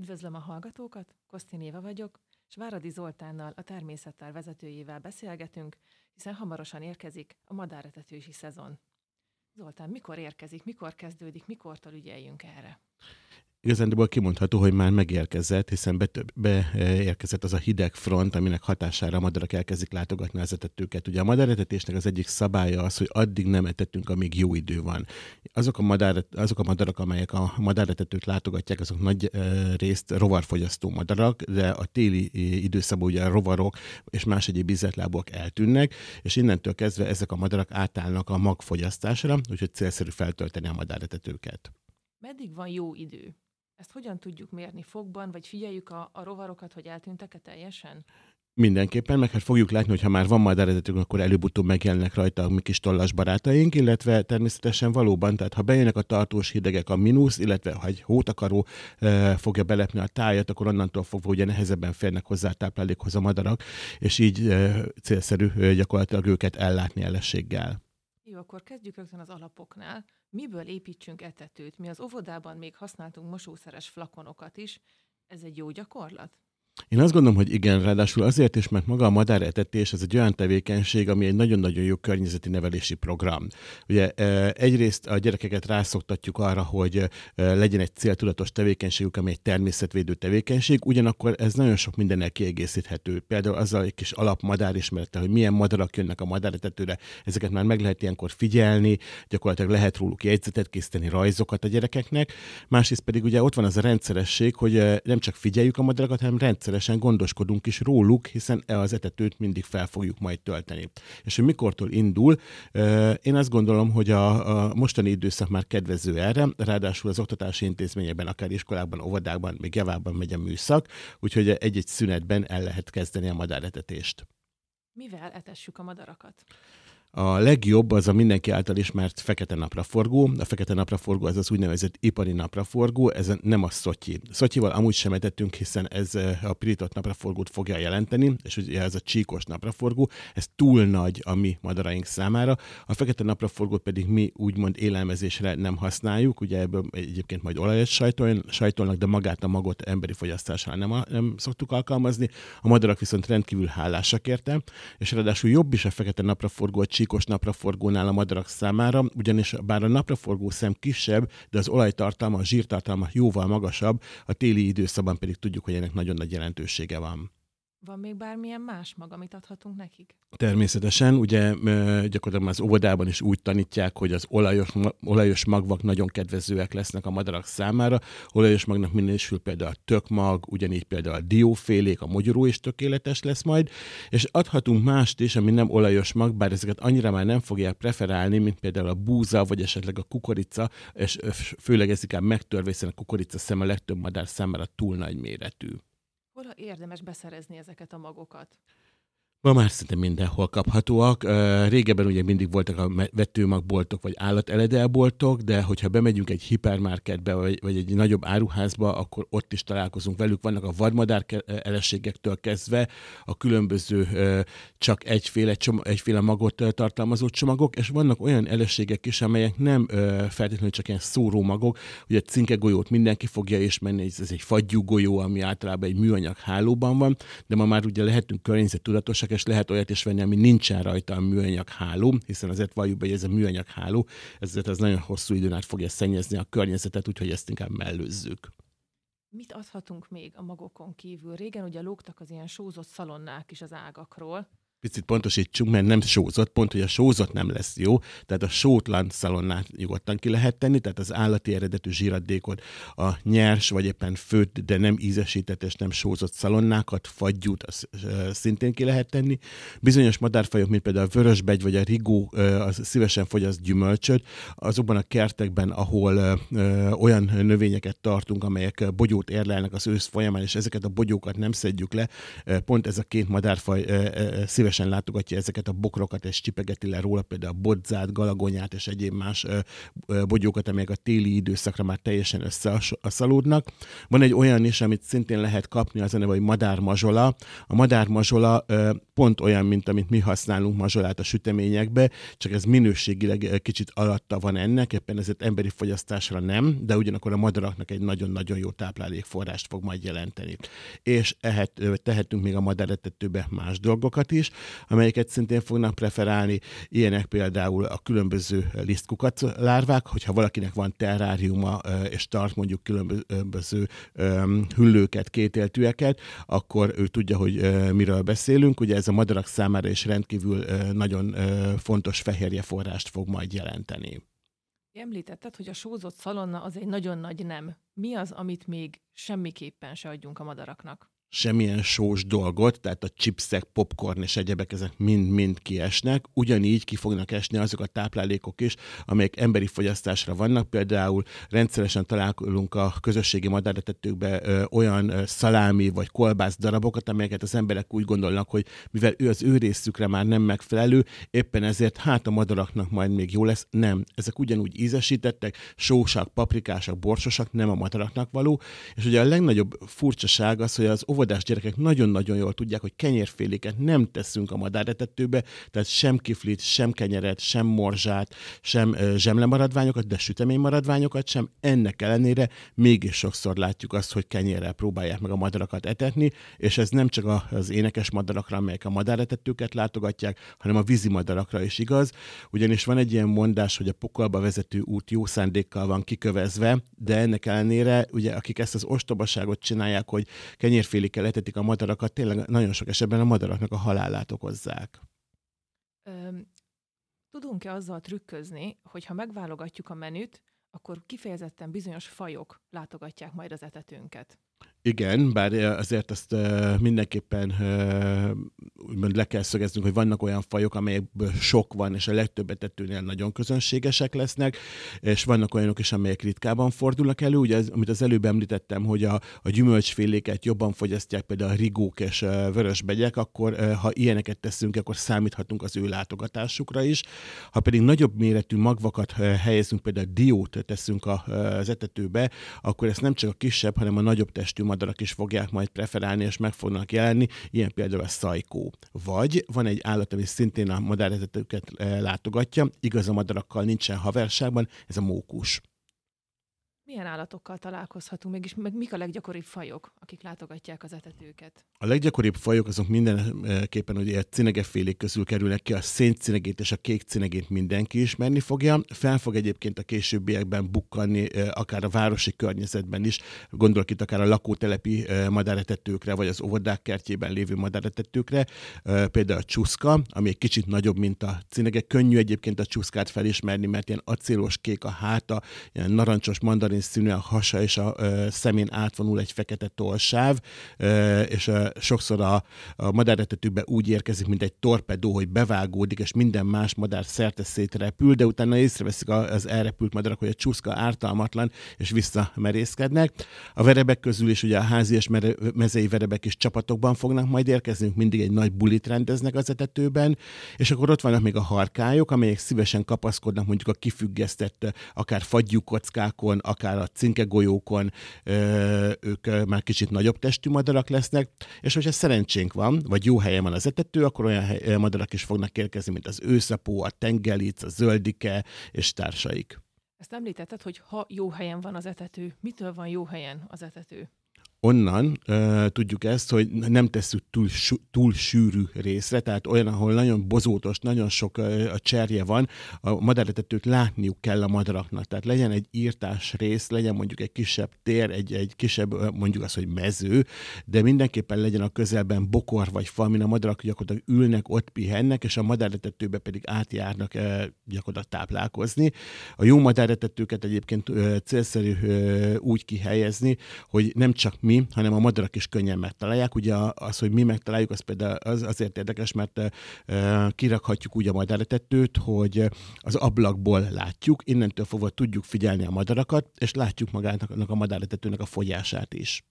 Üdvözlöm a hallgatókat, Kosztin Éva vagyok, és Váradi Zoltánnal, a természettel vezetőjével beszélgetünk, hiszen hamarosan érkezik a madáretetősi szezon. Zoltán, mikor érkezik, mikor kezdődik, mikortól ügyeljünk erre? Igazándiból kimondható, hogy már megérkezett, hiszen beérkezett be az a hideg front, aminek hatására a madarak elkezdik látogatni az etetőket. Ugye a madáretetésnek az egyik szabálya az, hogy addig nem etetünk, amíg jó idő van. Azok a, madár, azok a madarak, amelyek a madáretetőt látogatják, azok nagy e, részt rovarfogyasztó madarak, de a téli időszakban ugye a rovarok és más egyéb ízetlábok eltűnnek, és innentől kezdve ezek a madarak átállnak a magfogyasztásra, úgyhogy célszerű feltölteni a madáretetőket. Meddig van jó idő? Ezt hogyan tudjuk mérni fogban, vagy figyeljük a, a rovarokat, hogy eltűntek-e teljesen? Mindenképpen, meg hát fogjuk látni, hogy ha már van majd eredetünk, akkor előbb-utóbb megjelennek rajta a mi kis tollas barátaink, illetve természetesen valóban, tehát ha bejönnek a tartós hidegek a mínusz, illetve ha egy hótakaró e, fogja belepni a tájat, akkor onnantól fogva ugye nehezebben férnek hozzá a táplálékhoz a madarak, és így e, célszerű e, gyakorlatilag őket ellátni elességgel. Jó, akkor kezdjük rögtön az alapoknál. Miből építsünk etetőt? Mi az óvodában még használtunk mosószeres flakonokat is. Ez egy jó gyakorlat? Én azt gondolom, hogy igen, ráadásul azért is, mert maga a madáretetés ez egy olyan tevékenység, ami egy nagyon-nagyon jó környezeti nevelési program. Ugye e, egyrészt a gyerekeket rászoktatjuk arra, hogy e, legyen egy céltudatos tevékenységük, ami egy természetvédő tevékenység, ugyanakkor ez nagyon sok mindennel kiegészíthető. Például azzal egy kis alap madárismerete, hogy milyen madarak jönnek a madáretetőre, ezeket már meg lehet ilyenkor figyelni, gyakorlatilag lehet róluk jegyzetet készíteni, rajzokat a gyerekeknek. Másrészt pedig ugye ott van az a rendszeresség, hogy e, nem csak figyeljük a madarakat, hanem rendszeresen rendszeresen gondoskodunk is róluk, hiszen e az etetőt mindig fel fogjuk majd tölteni. És hogy mikortól indul, én azt gondolom, hogy a, a mostani időszak már kedvező erre, ráadásul az oktatási intézményekben, akár iskolákban, óvodákban, még javában megy a műszak, úgyhogy egy-egy szünetben el lehet kezdeni a madáretetést. Mivel etessük a madarakat? A legjobb az a mindenki által ismert fekete napraforgó. A fekete napraforgó az az úgynevezett ipari napraforgó, ez nem a szotyi. Szotyival amúgy sem etettünk, hiszen ez eh, a pirított napraforgót fogja jelenteni, és ugye ez a csíkos napraforgó, ez túl nagy a mi madaraink számára. A fekete napraforgót pedig mi úgymond élelmezésre nem használjuk, ugye ebből egyébként majd olajat sajtol, sajtolnak, de magát a magot emberi fogyasztásra nem, nem szoktuk alkalmazni. A madarak viszont rendkívül hálásak érte, és ráadásul jobb is a fekete napraforgó a csíkos napraforgónál a madarak számára, ugyanis bár a napraforgó szem kisebb, de az olajtartalma, a zsírtartalma jóval magasabb, a téli időszakban pedig tudjuk, hogy ennek nagyon nagy jelentősége van. Van még bármilyen más mag, amit adhatunk nekik? Természetesen, ugye gyakorlatilag az óvodában is úgy tanítják, hogy az olajos, olajos magvak nagyon kedvezőek lesznek a madarak számára. Olajos magnak minősül például a tökmag, ugyanígy például a diófélék, a mogyoró is tökéletes lesz majd, és adhatunk mást is, ami nem olajos mag, bár ezeket annyira már nem fogják preferálni, mint például a búza, vagy esetleg a kukorica, és főleg ez inkább megtörve, hiszen a kukorica szem a legtöbb madár számára túl nagy méretű. Hol érdemes beszerezni ezeket a magokat? Ma már szinte mindenhol kaphatóak. Régebben ugye mindig voltak a vetőmagboltok vagy állateledelboltok, de hogyha bemegyünk egy hipermarketbe vagy, egy nagyobb áruházba, akkor ott is találkozunk velük. Vannak a vadmadár eleségektől kezdve a különböző csak egyféle, csom- egyféle magot tartalmazó csomagok, és vannak olyan eleségek is, amelyek nem feltétlenül csak ilyen szóró magok. Ugye a mindenki fogja ismerni, ez egy fagyú golyó, ami általában egy műanyag hálóban van, de ma már ugye lehetünk környezettudatosak, és lehet olyat is venni, ami nincsen rajta a műanyag háló, hiszen azért valljuk be, hogy ez a műanyag háló, ezért ez nagyon hosszú időn át fogja szennyezni a környezetet, úgyhogy ezt inkább mellőzzük. Mit adhatunk még a magokon kívül? Régen ugye lógtak az ilyen sózott szalonnák is az ágakról picit pontosítsunk, mert nem sózott, pont, hogy a sózott nem lesz jó, tehát a sótlan szalonnát nyugodtan ki lehet tenni, tehát az állati eredetű zsíradékot, a nyers vagy éppen főtt, de nem ízesített és nem sózott szalonnákat, fagyút, az szintén ki lehet tenni. Bizonyos madárfajok, mint például a vörösbegy vagy a rigó, az szívesen fogyaszt gyümölcsöt, azokban a kertekben, ahol olyan növényeket tartunk, amelyek bogyót érlelnek az ősz folyamán, és ezeket a bogyókat nem szedjük le, pont ez a két madárfaj szívesen szívesen látogatja ezeket a bokrokat, és csipegeti le róla például a bodzát, galagonyát és egyéb más bogyókat, amelyek a téli időszakra már teljesen összeaszalódnak. Van egy olyan is, amit szintén lehet kapni, az a neve, hogy madármazsola. A madármazsola pont olyan, mint amit mi használunk mazsolát a süteményekbe, csak ez minőségileg kicsit alatta van ennek, éppen ezért emberi fogyasztásra nem, de ugyanakkor a madaraknak egy nagyon-nagyon jó táplálékforrást fog majd jelenteni. És ehet, tehetünk még a madaretetőbe más dolgokat is, amelyeket szintén fognak preferálni, ilyenek például a különböző lisztkukat lárvák, hogyha valakinek van terráriuma és tart mondjuk különböző hüllőket, kétéltűeket, akkor ő tudja, hogy miről beszélünk. Ugye ez a madarak számára is rendkívül nagyon fontos fehérje forrást fog majd jelenteni. Említetted, hogy a sózott szalonna az egy nagyon nagy nem. Mi az, amit még semmiképpen se adjunk a madaraknak? Semmilyen sós dolgot, tehát a chipsek, popcorn és egyebek, ezek mind-mind kiesnek. Ugyanígy ki fognak esni azok a táplálékok is, amelyek emberi fogyasztásra vannak. Például rendszeresen találkozunk a közösségi madáretetőkbe olyan ö, szalámi vagy kolbász darabokat, amelyeket az emberek úgy gondolnak, hogy mivel ő az ő részükre már nem megfelelő, éppen ezért hát a madaraknak majd még jó lesz. Nem, ezek ugyanúgy ízesítettek, sósak, paprikásak, borsosak, nem a madaraknak való. És ugye a legnagyobb furcsaság az, hogy az óvodás gyerekek nagyon-nagyon jól tudják, hogy kenyérféléket nem teszünk a madáretetőbe, tehát sem kiflit, sem kenyeret, sem morzsát, sem zsemlemaradványokat, de süteménymaradványokat sem. Ennek ellenére mégis sokszor látjuk azt, hogy kenyérrel próbálják meg a madarakat etetni, és ez nem csak az énekes madarakra, amelyek a madáretetőket látogatják, hanem a vízi madarakra is igaz. Ugyanis van egy ilyen mondás, hogy a pokolba vezető út jó szándékkal van kikövezve, de ennek ellenére, ugye, akik ezt az ostobaságot csinálják, hogy kenyérféli éjjel etetik a madarakat, tényleg nagyon sok esetben a madaraknak a halálát okozzák. Tudunk-e azzal trükközni, hogy ha megválogatjuk a menüt, akkor kifejezetten bizonyos fajok látogatják majd az etetőnket? Igen, bár azért azt mindenképpen úgymond le kell szögeznünk, hogy vannak olyan fajok, amelyekből sok van, és a legtöbb etetőnél nagyon közönségesek lesznek, és vannak olyanok is, amelyek ritkában fordulnak elő. Ugye, amit az előbb említettem, hogy a, a gyümölcsféléket jobban fogyasztják, például a rigók és vörösbegyek, akkor ha ilyeneket teszünk, akkor számíthatunk az ő látogatásukra is. Ha pedig nagyobb méretű magvakat helyezünk, például diót teszünk az etetőbe, akkor ezt nem csak a kisebb, hanem a nagyobb testű madarak is fogják majd preferálni, és meg fognak jelenni, ilyen például a szajkó. Vagy van egy állat, ami szintén a madáretetőket eh, látogatja, igaz a madarakkal nincsen haverságban, ez a mókus milyen állatokkal találkozhatunk, mégis meg mik a leggyakoribb fajok, akik látogatják az etetőket? A leggyakoribb fajok azok mindenképpen a cinegefélék közül kerülnek ki, a széncinegét és a kék cinegét mindenki ismerni fogja. Fel fog egyébként a későbbiekben bukkanni, akár a városi környezetben is, gondolok itt akár a lakótelepi madáretetőkre, vagy az óvodák kertjében lévő madáretetőkre, például a csuszka, ami egy kicsit nagyobb, mint a cinege. Könnyű egyébként a csuszkát felismerni, mert ilyen acélos kék a háta, ilyen narancsos mandarin színű a hasa, és a ö, szemén átvonul egy fekete tolsáv, ö, és ö, sokszor a, a madáretetőbe úgy érkezik, mint egy torpedó, hogy bevágódik, és minden más madár szerte szétrepül, de utána észreveszik az elrepült madarak, hogy a csúszka ártalmatlan, és visszamerészkednek. A verebek közül is ugye a házi és mezei verebek is csapatokban fognak majd érkezni, mindig egy nagy bulit rendeznek az etetőben, és akkor ott vannak még a harkályok, amelyek szívesen kapaszkodnak mondjuk a kifüggesztett akár fagyúkockákon, akár akár a cinkegolyókon ők már kicsit nagyobb testű madarak lesznek, és hogyha szerencsénk van, vagy jó helyen van az etető, akkor olyan madarak is fognak érkezni, mint az őszapó, a tengelic, a zöldike és társaik. Ezt említetted, hogy ha jó helyen van az etető, mitől van jó helyen az etető? Onnan uh, tudjuk ezt, hogy nem tesszük túl, túl sűrű részre, tehát olyan, ahol nagyon bozótos, nagyon sok uh, a cserje van, a madáretetőt látniuk kell a madaraknak. Tehát legyen egy írtás rész, legyen mondjuk egy kisebb tér, egy, egy kisebb, mondjuk az, hogy mező, de mindenképpen legyen a közelben bokor vagy fa, amin a madarak gyakorlatilag ülnek, ott pihennek, és a madáretetőbe pedig átjárnak uh, gyakorlatilag táplálkozni. A jó madáretetőket egyébként uh, célszerű uh, úgy kihelyezni, hogy nem csak mi, hanem a madarak is könnyen megtalálják. Ugye az, hogy mi megtaláljuk, az például az, azért érdekes, mert kirakhatjuk úgy a madaretetőt, hogy az ablakból látjuk, innentől fogva tudjuk figyelni a madarakat, és látjuk magának a madáretetőnek a fogyását is.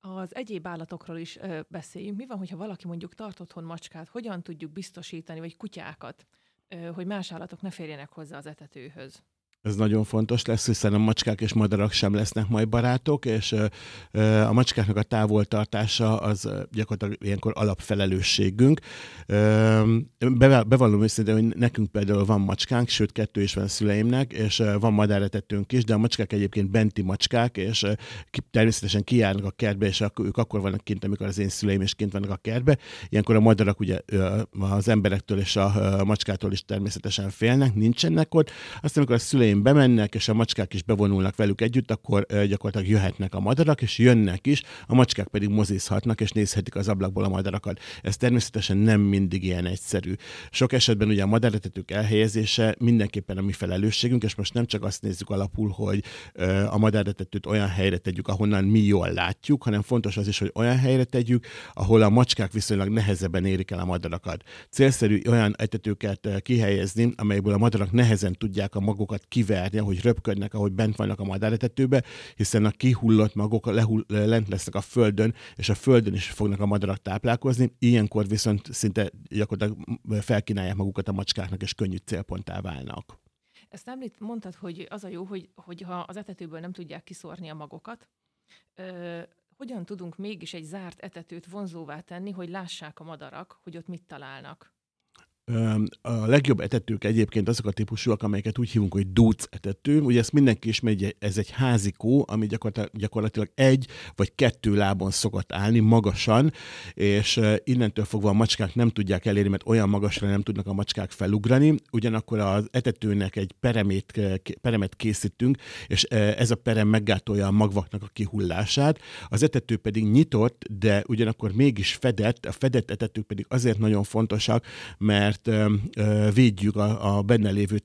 Az egyéb állatokról is ö, beszéljünk. Mi van, hogyha valaki mondjuk tart otthon macskát, hogyan tudjuk biztosítani, vagy kutyákat, ö, hogy más állatok ne férjenek hozzá az etetőhöz? Ez nagyon fontos lesz, hiszen a macskák és madarak sem lesznek majd barátok, és a macskáknak a távoltartása az gyakorlatilag ilyenkor alapfelelősségünk. Bevallom őszintén, hogy nekünk például van macskánk, sőt kettő is van szüleimnek, és van madáretetőnk is, de a macskák egyébként benti macskák, és természetesen kijárnak a kertbe, és ők akkor vannak kint, amikor az én szüleim is kint vannak a kertbe. Ilyenkor a madarak ugye az emberektől és a macskától is természetesen félnek, nincsenek ott. Aztán, amikor a szüleim szélén bemennek, és a macskák is bevonulnak velük együtt, akkor gyakorlatilag jöhetnek a madarak, és jönnek is, a macskák pedig mozizhatnak, és nézhetik az ablakból a madarakat. Ez természetesen nem mindig ilyen egyszerű. Sok esetben ugye a madaretetők elhelyezése mindenképpen a mi felelősségünk, és most nem csak azt nézzük alapul, hogy a madaretetőt olyan helyre tegyük, ahonnan mi jól látjuk, hanem fontos az is, hogy olyan helyre tegyük, ahol a macskák viszonylag nehezebben érik el a madarakat. Célszerű olyan etetőket kihelyezni, amelyből a madarak nehezen tudják a magukat kiverni, ahogy röpködnek, ahogy bent vannak a madáretetőbe, hiszen a kihullott magok lehull, lent lesznek a földön, és a földön is fognak a madarak táplálkozni, ilyenkor viszont szinte gyakorlatilag felkínálják magukat a macskáknak, és könnyű célponttá válnak. Ezt említ, mondtad, hogy az a jó, hogy, hogy ha az etetőből nem tudják kiszórni a magokat, ö, hogyan tudunk mégis egy zárt etetőt vonzóvá tenni, hogy lássák a madarak, hogy ott mit találnak? A legjobb etetők egyébként azok a típusúak, amelyeket úgy hívunk, hogy dúc etető. Ugye ezt mindenki ismeri, ez egy házikó, ami gyakorlatilag egy vagy kettő lábon szokott állni magasan, és innentől fogva a macskák nem tudják elérni, mert olyan magasra nem tudnak a macskák felugrani. Ugyanakkor az etetőnek egy peremét, peremet készítünk, és ez a perem meggátolja a magvaknak a kihullását. Az etető pedig nyitott, de ugyanakkor mégis fedett. A fedett etetők pedig azért nagyon fontosak, mert mert védjük a, a benne lévő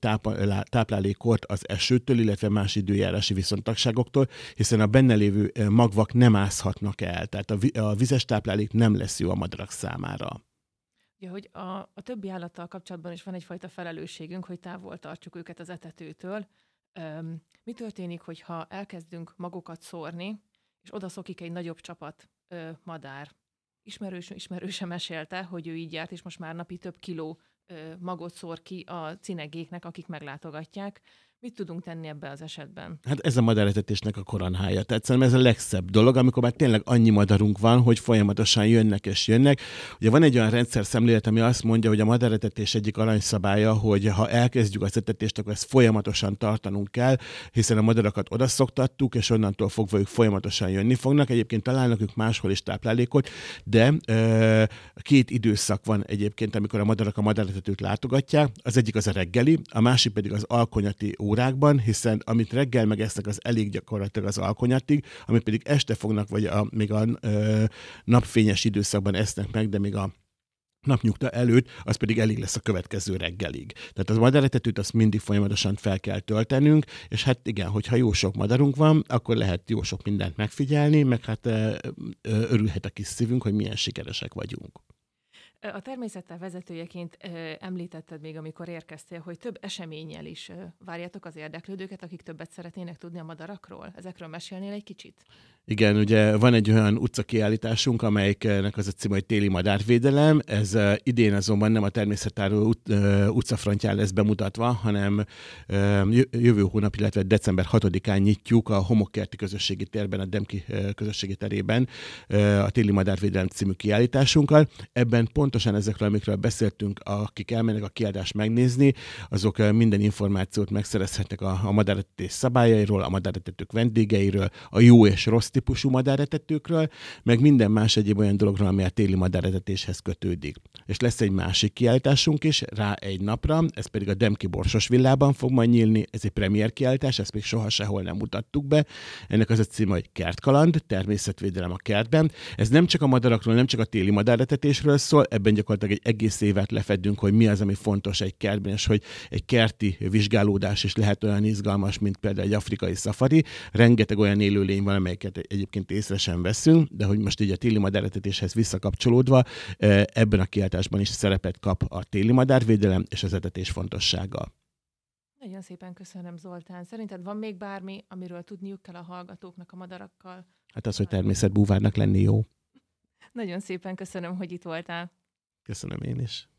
táplálékot az esőtől, illetve más időjárási viszontagságoktól, hiszen a benne lévő magvak nem ázhatnak el, tehát a, vizes táplálék nem lesz jó a madarak számára. Ja, hogy a, a többi állattal kapcsolatban is van egyfajta felelősségünk, hogy távol tartsuk őket az etetőtől. Üm, mi történik, hogyha elkezdünk magukat szórni, és odaszokik egy nagyobb csapat ö, madár? Ismerős, ismerőse mesélte, hogy ő így járt, és most már napi több kiló magot szór ki a cinegéknek, akik meglátogatják. Mit tudunk tenni ebbe az esetben? Hát ez a madáretetésnek a koronhája. Tehát szerintem ez a legszebb dolog, amikor már tényleg annyi madarunk van, hogy folyamatosan jönnek és jönnek. Ugye van egy olyan rendszer szemlélet, ami azt mondja, hogy a madáretetés egyik aranyszabálya, hogy ha elkezdjük az etetést, akkor ezt folyamatosan tartanunk kell, hiszen a madarakat odaszoktattuk, és onnantól fogva ők folyamatosan jönni fognak. Egyébként találnak ők máshol is táplálékot, de e, két időszak van egyébként, amikor a madarak a madáretetőt látogatják. Az egyik az a reggeli, a másik pedig az alkonyati órákban, hiszen amit reggel megesznek, az elég gyakorlatilag az alkonyatig, amit pedig este fognak, vagy a, még a ö, napfényes időszakban esznek meg, de még a napnyugta előtt, az pedig elég lesz a következő reggelig. Tehát az madaretetőt azt mindig folyamatosan fel kell töltenünk, és hát igen, hogyha jó sok madarunk van, akkor lehet jó sok mindent megfigyelni, meg hát örülhet a kis szívünk, hogy milyen sikeresek vagyunk. A természettel vezetőjeként említetted még, amikor érkeztél, hogy több eseménnyel is várjátok az érdeklődőket, akik többet szeretnének tudni a madarakról. Ezekről mesélnél egy kicsit? Igen, ugye van egy olyan utcakiállításunk, amelyiknek az a cím, hogy téli madárvédelem. Ez idén azonban nem a természetáró ut- utcafrontján lesz bemutatva, hanem jövő hónap, illetve december 6-án nyitjuk a Homokkerti közösségi térben, a Demki közösségi terében a téli madárvédelem című kiállításunkkal. Ebben pontosan ezekről, amikről beszéltünk, akik elmennek a kiadást megnézni, azok uh, minden információt megszerezhetnek a, a madáretetés szabályairól, a madáretetők vendégeiről, a jó és rossz típusú madáretetőkről, meg minden más egyéb olyan dologról, ami a téli madáretetéshez kötődik. És lesz egy másik kiállításunk is rá egy napra, ez pedig a Demki Borsos villában fog majd nyílni, ez egy premier kiállítás, ezt még soha sehol nem mutattuk be. Ennek az a címe, hogy Kertkaland, természetvédelem a kertben. Ez nem csak a madarakról, nem csak a téli madáretetésről szól, ebben gyakorlatilag egy egész évet lefedünk, hogy mi az, ami fontos egy kertben, és hogy egy kerti vizsgálódás is lehet olyan izgalmas, mint például egy afrikai szafari. Rengeteg olyan élőlény van, amelyeket egyébként észre sem veszünk, de hogy most így a téli madáretetéshez visszakapcsolódva, ebben a kiáltásban is szerepet kap a téli madárvédelem és az etetés fontossága. Nagyon szépen köszönöm, Zoltán. Szerinted van még bármi, amiről tudniuk kell a hallgatóknak a madarakkal Hát az, hogy természetbúvárnak lenni jó. Nagyon szépen köszönöm, hogy itt voltál. Köszönöm én is.